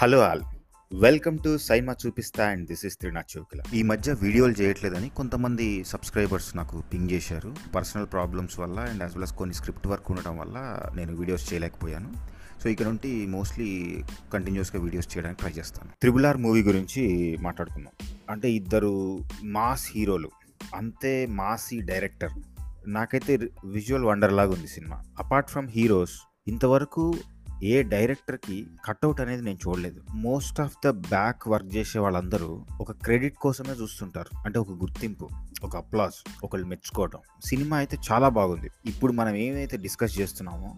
Hello all. Welcome to సైమా చూపిస్తా and this is Trinath Chaukila. ఈ మధ్య వీడియోలు చేయట్లేదని కొంతమంది సబ్స్క్రైబర్స్ నాకు పింగ్ చేశారు. పర్సనల్ ప్రాబ్లమ్స్ వల్ల అండ్ యాజ్ వెల్ అస్ కొన్ని స్క్రిప్ట్ వర్క్ ఉండటం వల్ల నేను వీడియోస్ చేయలేకపోయాను. సో ఇక్కడ నుండి మోస్ట్లీ కంటిన్యూస్గా వీడియోస్ చేయడానికి ట్రై చేస్తాను. త్రిబుల్ ఆర్ మూవీ గురించి మాట్లాడుకుందాం. అంటే ఇద్దరు మాస్ హీరోలు అంతే మాసీ డైరెక్టర్ నాకైతే విజువల్ వండర్ లాగా ఉంది సినిమా. అపార్ట్ ఫ్రమ్ హీరోస్ ఇంతవరకు ఏ డైరెక్టర్కి కట్అవుట్ అనేది నేను చూడలేదు. Most of the back work చేసే వాళ్ళందరూ ఒక క్రెడిట్ కోసమే చూస్తుంటారు. అంటే ఒక గుర్తింపు ఒక అప్లాస్ ఒకళ్ళు మెచ్చుకోవటం. సినిమా అయితే చాలా బాగుంది. ఇప్పుడు మనం ఏమైతే డిస్కస్ చేస్తున్నామో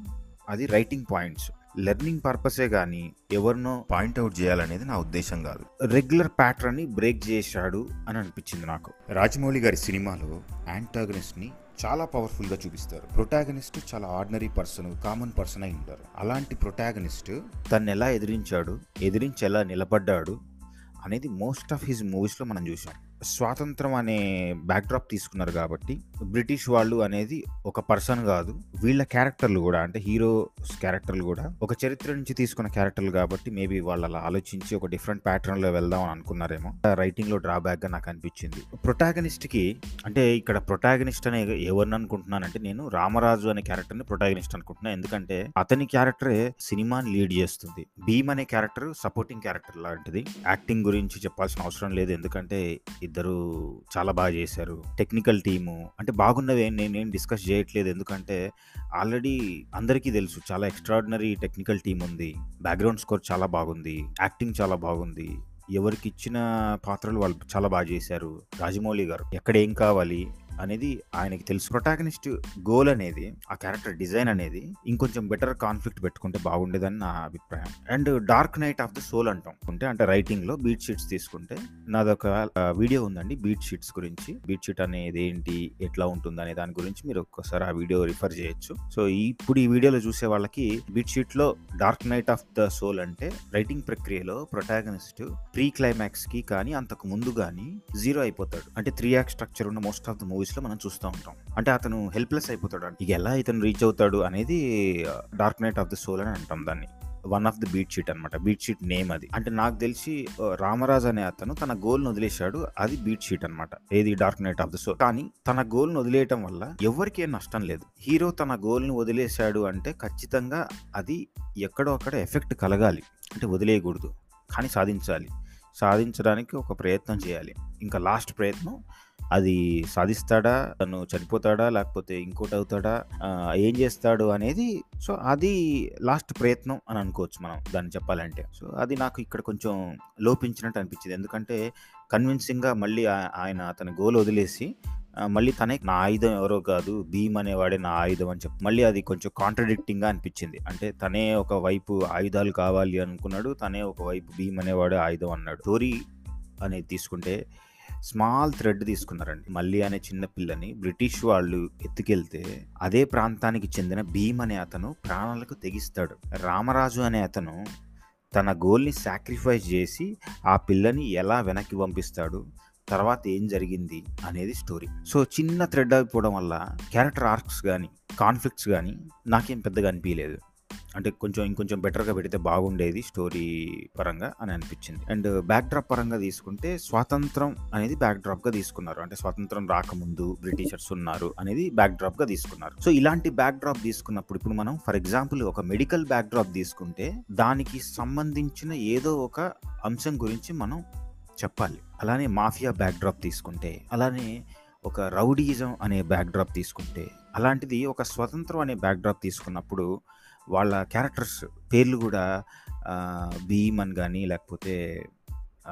అది రైటింగ్ పాయింట్స్. లెర్నింగ్ పర్పసే కానీ ఎవరినో పాయింట్అవుట్ చేయాలనేది నా ఉద్దేశం కాదు. రెగ్యులర్ ప్యాటర్న్ని బ్రేక్ చేశాడు అని అనిపించింది నాకు. రాజమౌళి గారి సినిమాలో యాంటాగనిస్ట్ని చాలా పవర్ఫుల్గా చూపిస్తారు. ప్రొటాగనిస్ట్ చాలా ఆర్డినరీ పర్సన్ కామన్ పర్సన్ అయి ఉంటారు. అలాంటి ప్రొటాగనిస్ట్ తను ఎలా ఎదిరించాడు ఎదిరించి ఎలా నిలబడ్డాడు అనేది మోస్ట్ ఆఫ్ హిజ్ మూవీస్లో మనం చూసాం స్వాతంత్రం అనే బ్యాక్డ్రాప్ తీసుకున్నారు కాబట్టి బ్రిటిష్ వాళ్ళు అనేది ఒక పర్సన్ కాదు. వీళ్ళ క్యారెక్టర్లు కూడా అంటే హీరోస్ క్యారెక్టర్లు కూడా ఒక చరిత్ర నుంచి తీసుకున్న క్యారెక్టర్లు కాబట్టి మేబీ వాళ్ళు అలా ఆలోచించి ఒక డిఫరెంట్ ప్యాటర్న్లో వెళ్దాం అని అనుకున్నారేమో. రైటింగ్లో డ్రాబ్యాక్గా నాకు అనిపించింది. ప్రొటాగనిస్ట్కి అంటే ఇక్కడ ప్రొటాగనిస్ట్ అనే ఎవరిని అనుకుంటున్నానంటే నేను రామరాజు అనే క్యారెక్టర్ని ప్రొటాగనిస్ట్ అనుకుంటున్నాను ఎందుకంటే అతని క్యారెక్టరే సినిమాని లీడ్ చేస్తుంది. భీమ్ అనే క్యారెక్టర్ సపోర్టింగ్ క్యారెక్టర్ లాంటిది. యాక్టింగ్ గురించి చెప్పాల్సిన అవసరం లేదు. ఎందుకంటే ఇద్దరు చాలా బాగా చేశారు. Technical team. అంటే బాగున్నవి నేనేం డిస్కస్ చేయట్లేదు. ఎందుకంటే ఆల్రెడీ అందరికీ తెలుసు చాలా ఎక్స్ట్రాడినరీ టెక్నికల్ టీం ఉంది. బ్యాక్గ్రౌండ్ స్కోర్ చాలా బాగుంది. యాక్టింగ్ చాలా బాగుంది. ఎవరికి ఇచ్చిన పాత్రలు వాళ్ళు చాలా బాగా చేశారు. రాజమౌళి గారు ఎక్కడ ఏం కావాలి? అనేది ఆయనకి తెలుసు. ప్రొటాగనిస్ట్ గోల్ అనేది ఆ క్యారెక్టర్ డిజైన్ అనేది ఇంకొంచెం బెటర్ కాన్ఫ్లిక్ట్ పెట్టుకుంటే బాగుండేదని నా అభిప్రాయం. And dark night of the soul అంటాం. అంటే అంటే రైటింగ్లో బీట్ షీట్స్ తీసుకుంటే నాదొక వీడియో ఉందండి బీట్ షీట్స్ గురించి. బీట్ షీట్ అనేది ఏంటి ఎట్లా ఉంటుంది అనే దాని గురించి మీరు ఒక్కసారి ఆ వీడియో రిఫర్ చేయొచ్చు. సో ఇప్పుడు ఈ వీడియోలో చూసే వాళ్ళకి బీట్ షీట్లో dark night of the soul అంటే రైటింగ్ ప్రక్రియలో ప్రొటాగనిస్ట్ ప్రీ క్లైమాక్స్కి కానీ అంతకు ముందు కానీ జీరో అయిపోతాడు. అంటే త్రీ యాక్ స్ట్రక్చర్ ఉన్న మోస్ట్ ఆఫ్ ద మూవీస్ లో మనం చూస్తూ ఉంటాం. అంటే అతను హెల్ప్లెస్ అయిపోతాడు ఇక ఎలా ఇతను రీచ్ అవుతాడు అనేది dark night of the soul అని అంటాం దాన్ని. One of the beat sheet అనమాట బీట్ షీట్ నేమ్ అది. అంటే నాకు తెలిసి రామరాజ్ అనే అతను తన గోల్ని వదిలేశాడు. అది బీట్ షీట్ అనమాట ఏది dark night of the soul కానీ తన గోల్ని వదిలేయటం వల్ల ఎవరికి ఏం నష్టం లేదు. హీరో తన గోల్ని వదిలేశాడు అంటే ఖచ్చితంగా అది ఎక్కడో అక్కడ ఎఫెక్ట్ కలగాలి. అంటే వదిలేయకూడదు. కానీ సాధించాలి. సాధించడానికి ఒక ప్రయత్నం చేయాలి. ఇంకా లాస్ట్ ప్రయత్నం అది సాధిస్తాడా? తను చనిపోతాడా? లేకపోతే ఇంకోటి అవుతాడా? ఏం చేస్తాడు అనేది సో అది లాస్ట్ ప్రయత్నం అని అనుకోవచ్చు మనం దాన్ని చెప్పాలంటే. సో అది నాకు ఇక్కడ కొంచెం లోపించినట్టు అనిపించింది. ఎందుకంటే కన్విన్సింగ్గా మళ్ళీ ఆయన అతని గోల్ వదిలేసి మళ్ళీ తనే నా ఆయుధం ఎవరో కాదు భీమ్ అనేవాడే నా ఆయుధం అని చెప్పి మళ్ళీ అది కొంచెం కాంట్రడిక్టింగ్గా అనిపించింది. అంటే తనే ఒక వైపు ఆయుధాలు కావాలి అనుకున్నాడు తనే ఒక వైపు భీమ్ అనేవాడే ఆయుధం అన్నాడు. స్టోరీ అనేది తీసుకుంటే స్మాల్ థ్రెడ్ తీసుకున్నారండి. మళ్ళీ అనే చిన్న పిల్లని బ్రిటిష్ వాళ్ళు ఎత్తుకెళ్తే అదే ప్రాంతానికి చెందిన భీమ్ అనే అతను ప్రాణాలకు తెగిస్తాడు. రామరాజు అనే అతను తన గోల్ని సాక్రిఫైస్ చేసి ఆ పిల్లని ఎలా వెనక్కి పంపిస్తాడు తర్వాత ఏం జరిగింది అనేది స్టోరీ. సో చిన్న థ్రెడ్ అయిపోవడం వల్ల క్యారెక్టర్ ఆర్క్స్ కానీ కాన్ఫ్లిక్ట్స్ కానీ నాకేం పెద్దగా అనిపించలేదు అంటే కొంచెం ఇంకొంచెం బెటర్గా పెడితే బాగుండేది స్టోరీ పరంగా అని అనిపించింది. అండ్ బ్యాక్ డ్రాప్ పరంగా తీసుకుంటే స్వాతంత్రం అనేది బ్యాక్ డ్రాప్గా తీసుకున్నారు. అంటే స్వాతంత్రం రాకముందు బ్రిటిషర్స్ ఉన్నారు అనేది బ్యాక్ డ్రాప్గా తీసుకున్నారు. సో ఇలాంటి బ్యాక్ డ్రాప్ తీసుకున్నప్పుడు ఇప్పుడు మనం ఫర్ ఎగ్జాంపుల్ ఒక మెడికల్ బ్యాక్ డ్రాప్ తీసుకుంటే దానికి సంబంధించిన ఏదో ఒక అంశం గురించి మనం చెప్పాలి. అలానే మాఫియా బ్యాక్ డ్రాప్ తీసుకుంటే అలానే ఒక రౌడీజం అనే బ్యాక్ డ్రాప్ తీసుకుంటే అలాంటిది ఒక స్వతంత్రం అనే బ్యాక్ డ్రాప్ తీసుకున్నప్పుడు వాళ్ళ క్యారెక్టర్స్ పేర్లు కూడా భీమ్ అని కానీ లేకపోతే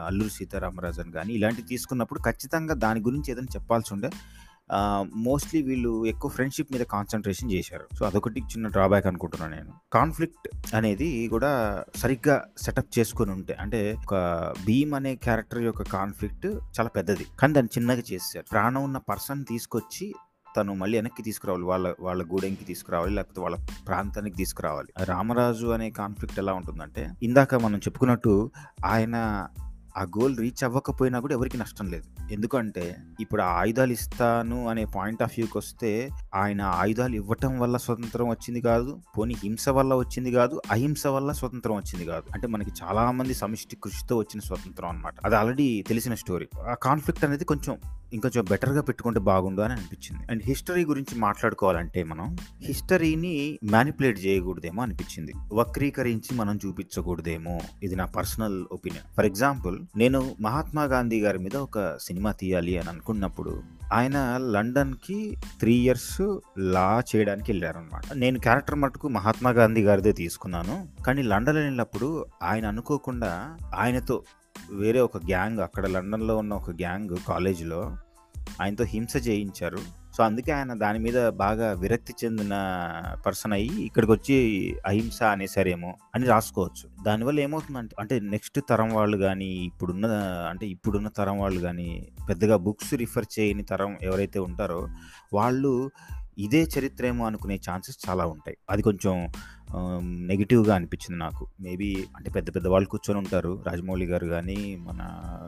అల్లూరి సీతారామరాజన్ కానీ ఇలాంటివి తీసుకున్నప్పుడు ఖచ్చితంగా దాని గురించి ఏదైనా చెప్పాల్సి ఉండే మోస్ట్లీ వీళ్ళు ఎక్కువ ఫ్రెండ్షిప్ మీద కాన్సన్ట్రేషన్ చేశారు. సో అదొకటి చిన్న డ్రాబ్యాక్ అనుకుంటున్నాను నేను. కాన్ఫ్లిక్ట్ అనేది కూడా సరిగ్గా సెటప్ చేసుకొని ఉంటే అంటే ఒక భీమ్ అనే క్యారెక్టర్ యొక్క కాన్ఫ్లిక్ట్ చాలా పెద్దది. కానీ దాన్ని చిన్నగా చేశారు ప్రాణం ఉన్న పర్సన్ తీసుకొచ్చి తను మళ్ళీ వెనక్కి తీసుకురావాలి. వాళ్ళ వాళ్ళ గూడెంకి తీసుకురావాలి లేకపోతే వాళ్ళ ప్రాంతానికి తీసుకురావాలి. రామరాజు అనే కాన్ఫ్లిక్ట్ ఎలా ఉంటుందంటే ఇందాక మనం చెప్పుకున్నట్టు ఆయన ఆ గోల్ రీచ్ అవ్వకపోయినా కూడా ఎవరికి నష్టం లేదు. ఎందుకంటే ఇప్పుడు ఆయుధాలు ఇస్తాను అనే పాయింట్ ఆఫ్ వ్యూకి వస్తే ఆయన ఆయుధాలు ఇవ్వటం వల్ల స్వతంత్రం వచ్చింది కాదు పోనీ హింస వల్ల వచ్చింది కాదు అహింస వల్ల స్వతంత్రం వచ్చింది కాదు. అంటే మనకి చాలా మంది సమిష్టి కృషితో వచ్చిన స్వతంత్రం అనమాట అది ఆల్రెడీ తెలిసిన స్టోరీ ఆ కాన్ఫ్లిక్ట్ అనేది కొంచెం ఇంకొంచెం బెటర్గా పెట్టుకుంటే బాగుండు అని అనిపించింది. అండ్ హిస్టరీ గురించి మాట్లాడుకోవాలంటే మనం హిస్టరీని మ్యానిపులేట్ చేయకూడదేమో అనిపించింది. వక్రీకరించి మనం చూపించకూడదేమో. ఇది నా పర్సనల్ ఒపీనియన్ ఫర్ ఎగ్జాంపుల్ నేను మహాత్మా గాంధీ గారి మీద ఒక సినిమా తీయాలి అని అనుకున్నప్పుడు ఆయన లండన్కి త్రీ ఇయర్స్ లా చేయడానికి వెళ్ళారనమాట నేను క్యారెక్టర్ మటుకు మహాత్మా గాంధీ గారిదే తీసుకున్నాను. కానీ లండన్ వెళ్ళినప్పుడు ఆయన అనుకోకుండా ఆయనతో వేరే ఒక గ్యాంగ్ అక్కడ లండన్లో ఉన్న ఒక గ్యాంగ్ కాలేజీలో ఆయనతో హింస చేయించారు. సో అందుకే ఆయన దాని మీద బాగా విరక్తి చెందిన పర్సన్ అయ్యి ఇక్కడికి వచ్చి అహింస అనేసారేమో అని రాసుకోవచ్చు. దానివల్ల ఏమవుతుందంటే అంటే నెక్స్ట్ తరం వాళ్ళు కానీ ఇప్పుడున్న అంటే ఇప్పుడున్న తరం వాళ్ళు కానీ పెద్దగా బుక్స్ రిఫర్ చేయని తరం ఎవరైతే ఉంటారో వాళ్ళు ఇదే చరిత్ర ఏమో అనుకునే ఛాన్సెస్ చాలా ఉంటాయి. అది కొంచెం నెగిటివ్గా అనిపించింది నాకు. మేబీ అంటే పెద్ద పెద్ద వాళ్ళు కూర్చొని ఉంటారు. రాజమౌళి గారు కానీ మన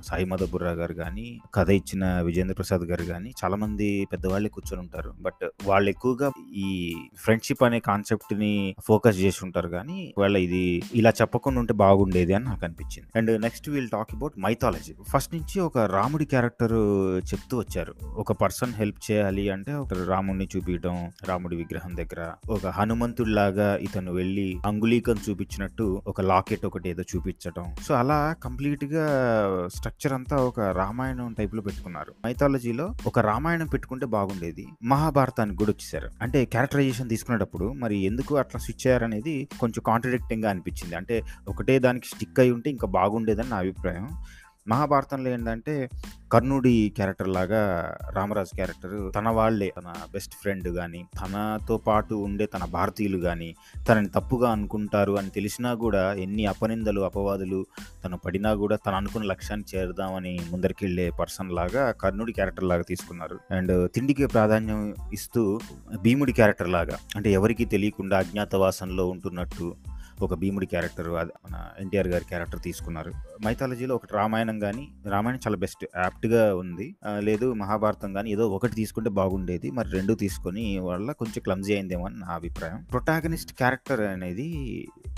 సాయి మధుబుర్రా గారు కానీ కథ ఇచ్చిన విజేంద్ర ప్రసాద్ గారు కానీ చాలా మంది పెద్దవాళ్ళే కూర్చొని ఉంటారు. బట్ వాళ్ళు ఎక్కువగా ఈ ఫ్రెండ్షిప్ అనే కాన్సెప్ట్ని ఫోకస్ చేసి ఉంటారు కానీ వాళ్ళ ఇది ఇలా చెప్పకుండా ఉంటే బాగుండేది అని నాకు అనిపించింది. And next we'll talk about mythology first నుంచి ఒక రాముడి క్యారెక్టర్ చెప్తూ వచ్చారు. ఒక పర్సన్ హెల్ప్ చేయాలి అంటే ఒక రాముడిని చూపించడం రాముడి విగ్రహం దగ్గర. ఒక హనుమంతుడిలాగా ఇతను వెళ్ళి అంగుళీకం చూపించినట్టు ఒక లాకెట్ ఒకటి ఏదో చూపించడం సో అలా కంప్లీట్గా స్ట్రక్చర్ అంతా ఒక రామాయణం టైప్లో పెట్టుకున్నారు. మైథాలజీలో ఒక రామాయణం పెట్టుకుంటే బాగుండేది. మహాభారతానికి కూడా వచ్చేసారు. అంటే క్యారెక్టరైజేషన్ తీసుకునేటప్పుడు మరి ఎందుకు అట్లా స్విచ్ అయ్యారనేది కొంచెం కాంట్రడిక్టింగ్గా అనిపించింది. అంటే ఒకటే దానికి స్టిక్ అయి ఉంటే ఇంకా బాగుండేదని నా అభిప్రాయం. మహాభారతంలో ఏంటంటే కర్ణుడి క్యారెక్టర్ లాగా రామరాజు క్యారెక్టర్ తన వాళ్ళే తన బెస్ట్ ఫ్రెండ్ కానీ తనతో పాటు ఉండే తన భారతీయులు కానీ తనని తప్పుగా అనుకుంటారు అని తెలిసినా కూడా ఎన్ని అపనిందలు అపవాదులు తను పడినా కూడా తను అనుకున్న లక్ష్యాన్ని చేరుదామని ముందరికెళ్ళే పర్సన్ లాగా కర్ణుడి క్యారెక్టర్ లాగా తీసుకున్నారు. అండ్ తిండికి ప్రాధాన్యం ఇస్తూ భీముడి క్యారెక్టర్ లాగా అంటే ఎవరికీ తెలియకుండా అజ్ఞాతవాసంలో ఉంటున్నట్టు ఒక భీముడి క్యారెక్టర్ అది మన ఎన్టీఆర్ గారి క్యారెక్టర్ తీసుకున్నారు. మైథాలజీలో ఒకటి రామాయణం కానీ రామాయణం చాలా బెస్ట్ యాప్ట్గా ఉంది. లేదు మహాభారతం కానీ ఏదో ఒకటి తీసుకుంటే బాగుండేది మరి రెండు తీసుకొని వల్ల కొంచెం క్లమ్జీ అయిందేమో అని నా అభిప్రాయం. ప్రొటాగనిస్ట్ క్యారెక్టర్ అనేది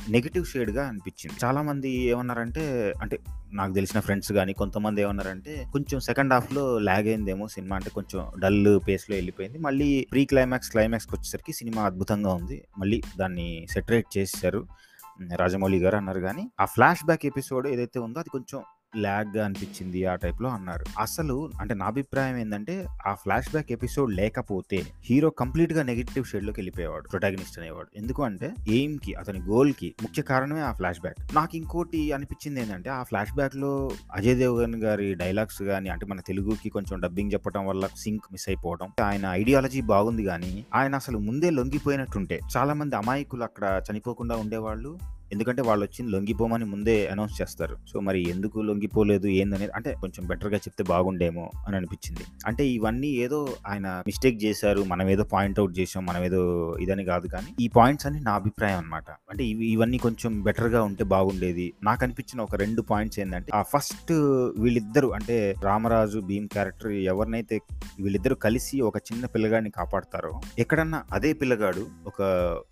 నెగిటివ్ షేడ్గా అనిపించింది. చాలామంది ఏమన్నారంటే అంటే నాకు తెలిసిన ఫ్రెండ్స్ కానీ కొంతమంది ఏమన్నారంటే కొంచెం సెకండ్ హాఫ్లో లాగ్ అయిందేమో సినిమా అంటే కొంచెం డల్ పేస్లో వెళ్ళిపోయింది. మళ్ళీ ప్రీ క్లైమాక్స్ క్లైమాక్స్కి వచ్చేసరికి సినిమా అద్భుతంగా ఉంది. మళ్ళీ దాన్ని సెటరేట్ చేశారు. రాజమౌళి గారు అన్నారు కానీ ఆ ఫ్లాష్ బ్యాక్ ఎపిసోడ్ ఏదైతే ఉందో అది కొంచెం ల్యాగ్గా అనిపించింది ఆ టైప్లో అన్నారు. అసలు అంటే నా అభిప్రాయం ఏంటంటే ఆ ఫ్లాష్ బ్యాక్ ఎపిసోడ్ లేకపోతే హీరో కంప్లీట్గా నెగిటివ్ షేడ్లోకి వెళ్ళిపోయేవాడు ప్రొటాగనిస్ట్ అనేవాడు. ఎందుకు అంటే ఎయిమ్కి అతని గోల్కి ముఖ్య కారణమే ఆ ఫ్లాష్ బ్యాక్. నాకు ఇంకోటి అనిపించింది ఏంటంటే ఆ ఫ్లాష్ బ్యాక్లో అజయ్ దేవగన్ గారి డైలాగ్స్ కానీ అంటే మన తెలుగుకి కొంచెం డబ్బింగ్ చెప్పడం వల్ల సింక్ మిస్ అయిపోవడం ఆయన ఐడియాలజీ బాగుంది కానీ ఆయన అసలు ముందే లొంగిపోయినట్టుంటే చాలా మంది అమాయకులు అక్కడ చనిపోకుండా ఉండేవాళ్ళు. ఎందుకంటే వాళ్ళు వచ్చి లొంగిపోమని ముందే అనౌన్స్ చేస్తారు. సో మరి ఎందుకు లొంగిపోలేదు ఏందనేది? అంటే కొంచెం బెటర్గా చెప్తే బాగుండేమో అని అనిపించింది. అంటే ఇవన్నీ ఏదో ఆయన మిస్టేక్ చేశారు మనం ఏదో పాయింట్ అవుట్ చేసాం మనం ఏదో ఇదని కాదు కానీ ఈ పాయింట్స్ అని నా అభిప్రాయం అనమాట అంటే ఇవి ఇవన్నీ కొంచెం బెటర్గా ఉంటే బాగుండేది. నాకు అనిపించిన ఒక రెండు పాయింట్స్ ఏంటంటే ఆ ఫస్ట్ వీళ్ళిద్దరు అంటే రామరాజు భీమ్ క్యారెక్టర్ ఎవరినైతే వీళ్ళిద్దరు కలిసి ఒక చిన్న పిల్లగాడిని కాపాడతారో ఎక్కడన్నా అదే పిల్లగాడు ఒక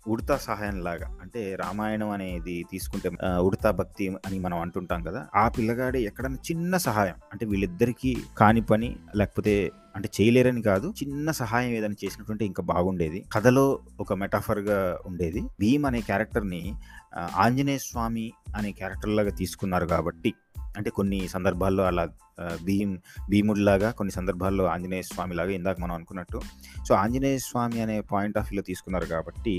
ఉడతా సహాయం లాగా అంటే రామాయణం అనేది అది తీసుకుంటే ఉడతా భక్తి అని మనం అంటుంటాం కదా ఆ పిల్లగాడి ఎక్కడన్నా చిన్న సహాయం అంటే వీళ్ళిద్దరికీ కాని పని లేకపోతే అంటే చేయలేరని కాదు చిన్న సహాయం ఏదైనా చేసినటువంటి ఇంకా బాగుండేది. కథలో ఒక మెటాఫర్గా ఉండేది. భీమ్ అనే క్యారెక్టర్ని ఆంజనేయ స్వామి అనే క్యారెక్టర్ లాగా తీసుకున్నారు కాబట్టి అంటే కొన్ని సందర్భాల్లో అలా భీమ్ భీముడిలాగా కొన్ని సందర్భాల్లో ఆంజనేయ స్వామి లాగా ఇందాక మనం అనుకున్నట్టు. సో ఆంజనేయ స్వామి అనే పాయింట్ ఆఫ్ వ్యూలో తీసుకున్నారు కాబట్టి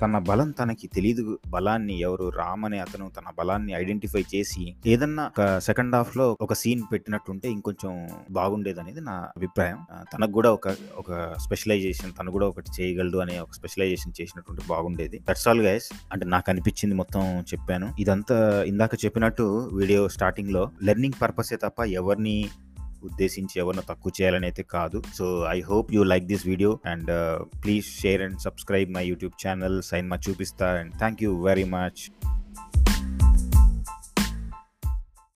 తన బలం తనకి తెలియదు బలాన్ని ఎవరు? రామ్ అనే అతను తన బలాన్ని ఐడెంటిఫై చేసి ఏదన్నా ఒక సెకండ్ హాఫ్లో ఒక సీన్ పెట్టినట్టుంటే ఇంకొంచెం బాగుండేది అనేది నా అభిప్రాయం. తనకు కూడా ఒక ఒక స్పెషలైజేషన్ తను కూడా ఒకటి చేయగలడు అనే ఒక స్పెషలైజేషన్ చేసినట్టుంటే బాగుండేది. దట్స్ ఆల్ గైస్ అంటే నాకు అనిపించింది మొత్తం చెప్పాను. ఇదంతా ఇందాక చెప్పినట్టు వీడియో స్టార్టింగ్లో లెర్నింగ్ పర్పసే తప్ప ఎవరిని ఉద్దేశించి ఎవరినో తక్కువ చేయాలని అయితే కాదు. So I hope you like this video and please share and subscribe my YouTube channel cinema చూపిస్తా and thank you very much